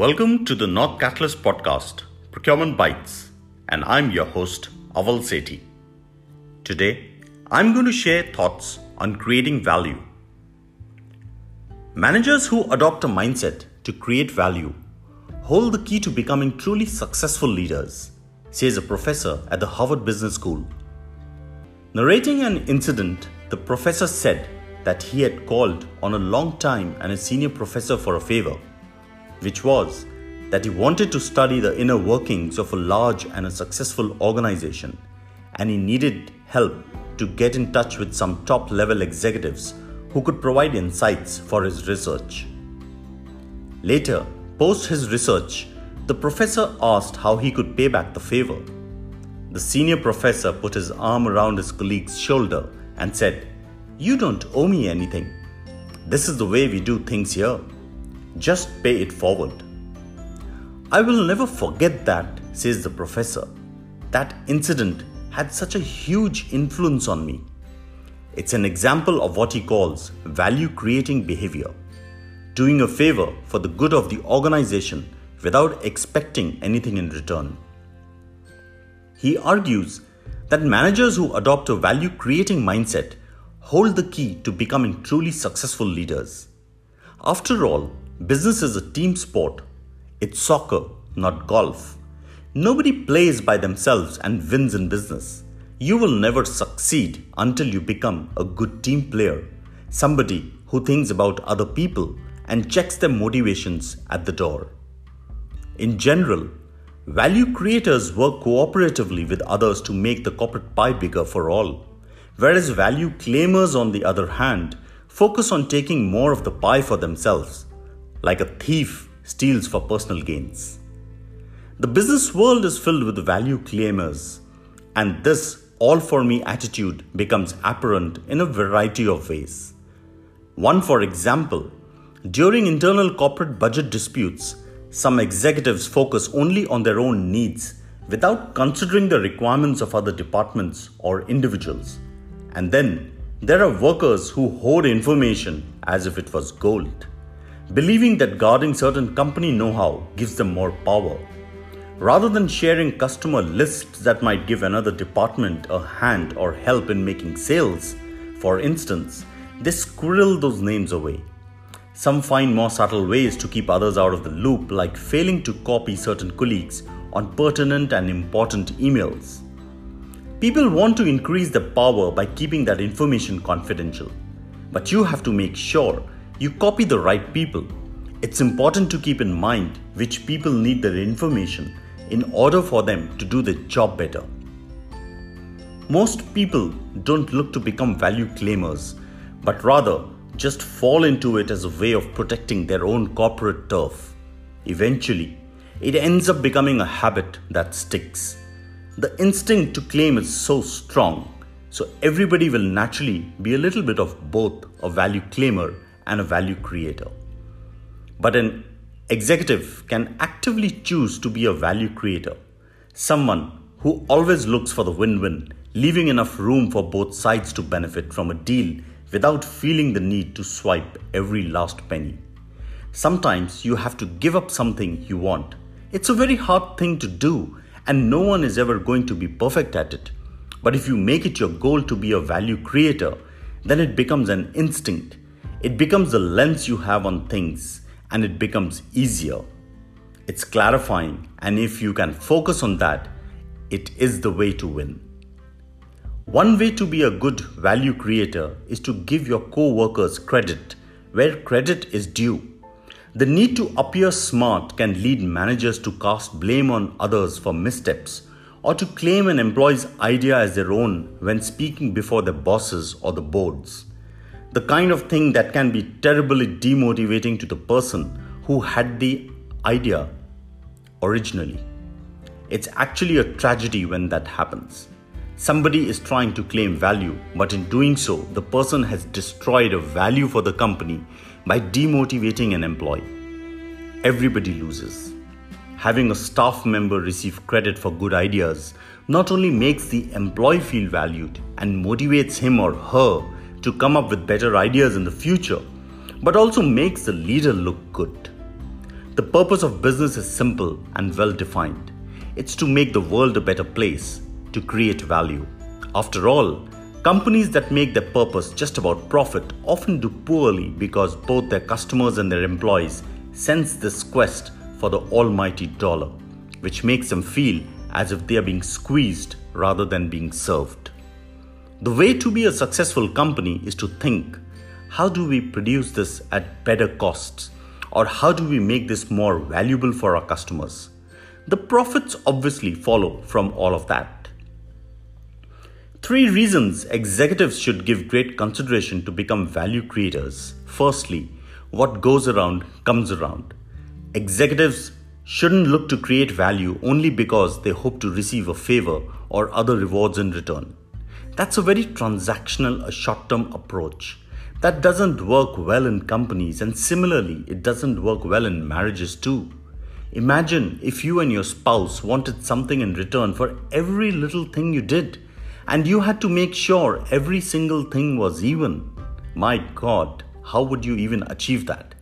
Welcome to the North Catalyst podcast, Procurement Bytes, and I'm your host, Aval Sethi. Today, I'm going to share thoughts on creating value. Managers who adopt a mindset to create value hold the key to becoming truly successful leaders, says a professor at the Harvard Business School. Narrating an incident, the professor said that he had called on a long time and a senior professor for a favor which was that he wanted to study the inner workings of a large and a successful organization, and he needed help to get in touch with some top level executives who could provide insights for his research. Later, post his research, the professor asked how he could pay back the favor. The senior professor put his arm around his colleague's shoulder and said, You don't owe me anything. This is the way we do things here. Just pay it forward. I will never forget that, says the professor. That incident had such a huge influence on me. It's an example of what he calls value creating behavior, doing a favor for the good of the organization without expecting anything in return. He argues that managers who adopt a value creating mindset hold the key to becoming truly successful leaders. After all, Business is a team sport. It's soccer, not golf. Nobody plays by themselves and wins in business. You will never succeed until you become a good team player, somebody who thinks about other people and checks their motivations at the door. In general, value creators work cooperatively with others to make the corporate pie bigger for all, whereas value claimers, on the other hand, focus on taking more of the pie for themselves like a thief steals for personal gains. The business world is filled with value claimers, and this all for me attitude becomes apparent in a variety of ways. One, for example, during internal corporate budget disputes, some executives focus only on their own needs without considering the requirements of other departments or individuals. And then there are workers who hoard information as if it was gold believing that guarding certain company know how gives them more power. Rather than sharing customer lists that might give another department a hand or help in making sales, for instance, they squirrel those names away. Some find more subtle ways to keep others out of the loop, like failing to copy certain colleagues on pertinent and important emails. People want to increase their power by keeping that information confidential, but you have to make sure you copy the right people. It's important to keep in mind which people need their information in order for them to do their job better. Most people don't look to become value claimers, but rather just fall into it as a way of protecting their own corporate turf. Eventually, it ends up becoming a habit that sticks. The instinct to claim is so strong, so everybody will naturally be a little bit of both a value claimer and a value creator. But an executive can actively choose to be a value creator, someone who always looks for the win win, leaving enough room for both sides to benefit from a deal without feeling the need to swipe every last penny. Sometimes you have to give up something you want. It's a very hard thing to do, and no one is ever going to be perfect at it. But if you make it your goal to be a value creator, then it becomes an instinct it becomes the lens you have on things and it becomes easier. It's clarifying, and if you can focus on that, it is the way to win. One way to be a good value creator is to give your co workers credit where credit is due. The need to appear smart can lead managers to cast blame on others for missteps or to claim an employee's idea as their own when speaking before their bosses or the boards the kind of thing that can be terribly demotivating to the person who had the idea originally. It's actually a tragedy when that happens. Somebody is trying to claim value, but in doing so, the person has destroyed a value for the company by demotivating an employee. Everybody loses. Having a staff member receive credit for good ideas not only makes the employee feel valued and motivates him or her to come up with better ideas in the future, but also makes the leader look good. The purpose of business is simple and well defined it's to make the world a better place, to create value. After all, companies that make their purpose just about profit often do poorly because both their customers and their employees sense this quest for the almighty dollar, which makes them feel as if they are being squeezed rather than being served. The way to be a successful company is to think how do we produce this at better costs? Or how do we make this more valuable for our customers? The profits obviously follow from all of that. Three reasons executives should give great consideration to become value creators. Firstly, what goes around comes around. Executives shouldn't look to create value only because they hope to receive a favor or other rewards in return. That's a very transactional, a short term approach. That doesn't work well in companies, and similarly, it doesn't work well in marriages too. Imagine if you and your spouse wanted something in return for every little thing you did, and you had to make sure every single thing was even. My God, how would you even achieve that?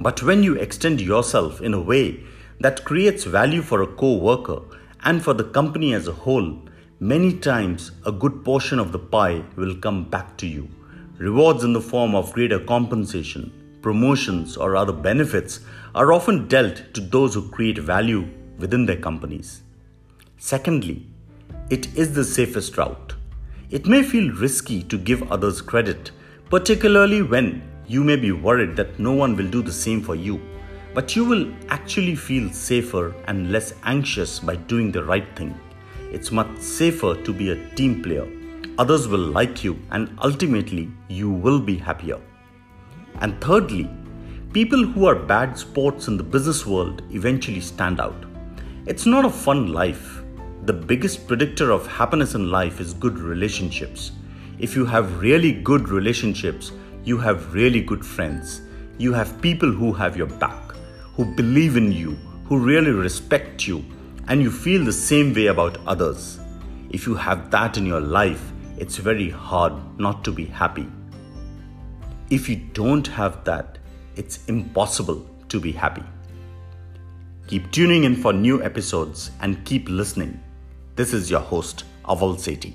But when you extend yourself in a way that creates value for a co worker and for the company as a whole, many times a good portion of the pie will come back to you. Rewards in the form of greater compensation, promotions, or other benefits are often dealt to those who create value within their companies. Secondly, it is the safest route. It may feel risky to give others credit, particularly when you may be worried that no one will do the same for you, but you will actually feel safer and less anxious by doing the right thing. It's much safer to be a team player others will like you, and ultimately, you will be happier. And thirdly, people who are bad sports in the business world eventually stand out. It's not a fun life. The biggest predictor of happiness in life is good relationships. If you have really good relationships, you have really good friends. You have people who have your back, who believe in you, who really respect you, and you feel the same way about others. If you have that in your life, it's very hard not to be happy. If you don't have that, it's impossible to be happy. Keep tuning in for new episodes and keep listening. This is your host, Aval Sethi.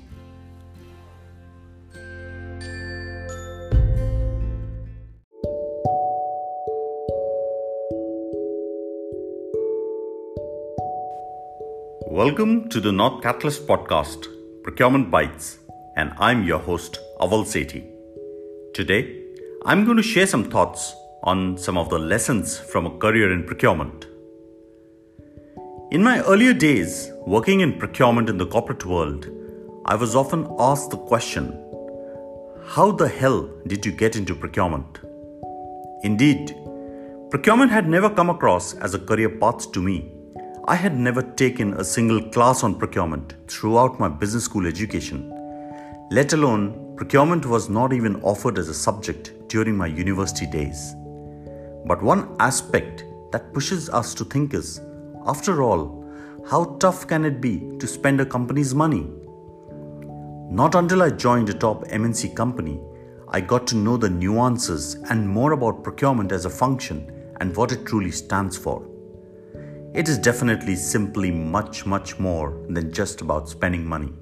Welcome to the North Catalyst Podcast, Procurement Bytes and I'm your host, Aval Sethi. Today, I'm going to share some thoughts on some of the lessons from a career in procurement. In my earlier days, working in procurement in the corporate world, I was often asked the question How the hell did you get into procurement? Indeed, procurement had never come across as a career path to me. I had never taken a single class on procurement throughout my business school education let alone procurement was not even offered as a subject during my university days. But one aspect that pushes us to think is after all, how tough can it be to spend a company's money? Not until I joined a top MNC company, I got to know the nuances and more about procurement as a function and what it truly stands for. It is definitely simply much, much more than just about spending money.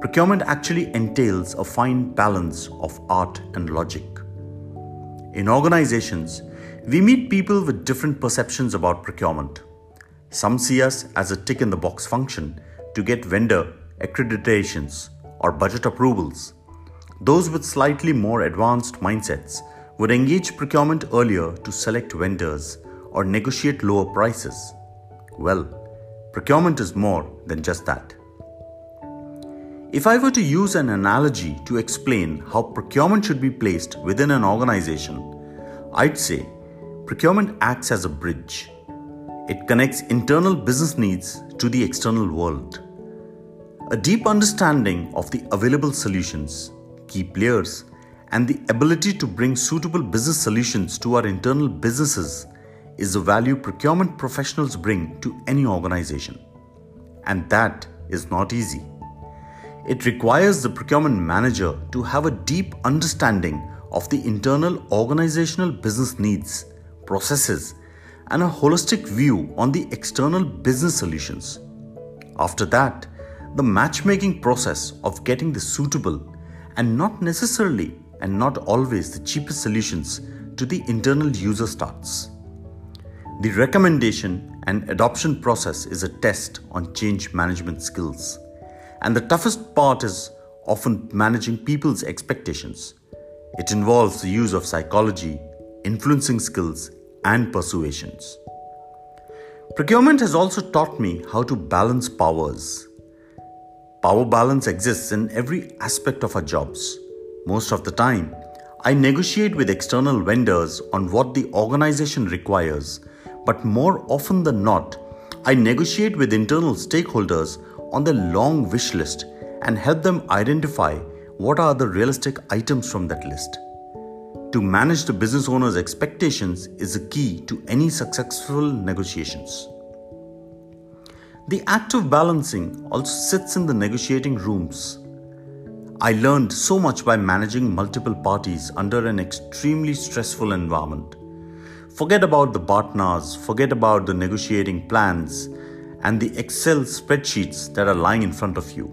Procurement actually entails a fine balance of art and logic. In organizations, we meet people with different perceptions about procurement. Some see us as a tick in the box function to get vendor accreditations or budget approvals. Those with slightly more advanced mindsets would engage procurement earlier to select vendors or negotiate lower prices. Well, procurement is more than just that. If I were to use an analogy to explain how procurement should be placed within an organization, I'd say procurement acts as a bridge. It connects internal business needs to the external world. A deep understanding of the available solutions, key players, and the ability to bring suitable business solutions to our internal businesses is the value procurement professionals bring to any organization. And that is not easy. It requires the procurement manager to have a deep understanding of the internal organizational business needs, processes, and a holistic view on the external business solutions. After that, the matchmaking process of getting the suitable and not necessarily and not always the cheapest solutions to the internal user starts. The recommendation and adoption process is a test on change management skills. And the toughest part is often managing people's expectations. It involves the use of psychology, influencing skills, and persuasions. Procurement has also taught me how to balance powers. Power balance exists in every aspect of our jobs. Most of the time, I negotiate with external vendors on what the organization requires, but more often than not, I negotiate with internal stakeholders on the long wish list and help them identify what are the realistic items from that list. To manage the business owner's expectations is a key to any successful negotiations. The act of balancing also sits in the negotiating rooms. I learned so much by managing multiple parties under an extremely stressful environment. Forget about the partners, forget about the negotiating plans, and the Excel spreadsheets that are lying in front of you.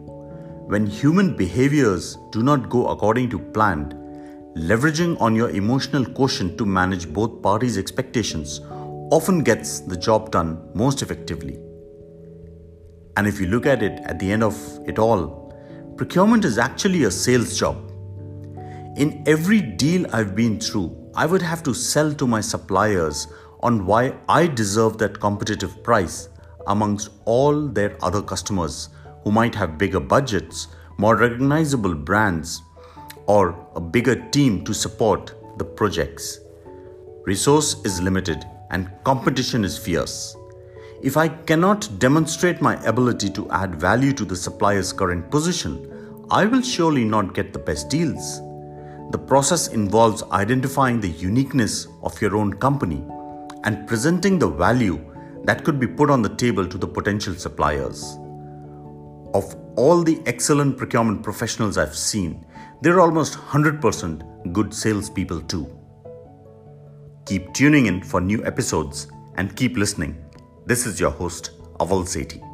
When human behaviors do not go according to plan, leveraging on your emotional quotient to manage both parties' expectations often gets the job done most effectively. And if you look at it at the end of it all, procurement is actually a sales job. In every deal I've been through, I would have to sell to my suppliers on why I deserve that competitive price amongst all their other customers who might have bigger budgets, more recognizable brands, or a bigger team to support the projects. Resource is limited and competition is fierce. If I cannot demonstrate my ability to add value to the supplier's current position, I will surely not get the best deals. The process involves identifying the uniqueness of your own company and presenting the value that could be put on the table to the potential suppliers. Of all the excellent procurement professionals I've seen, they're almost 100% good salespeople too. Keep tuning in for new episodes and keep listening. This is your host, Aval Sethi.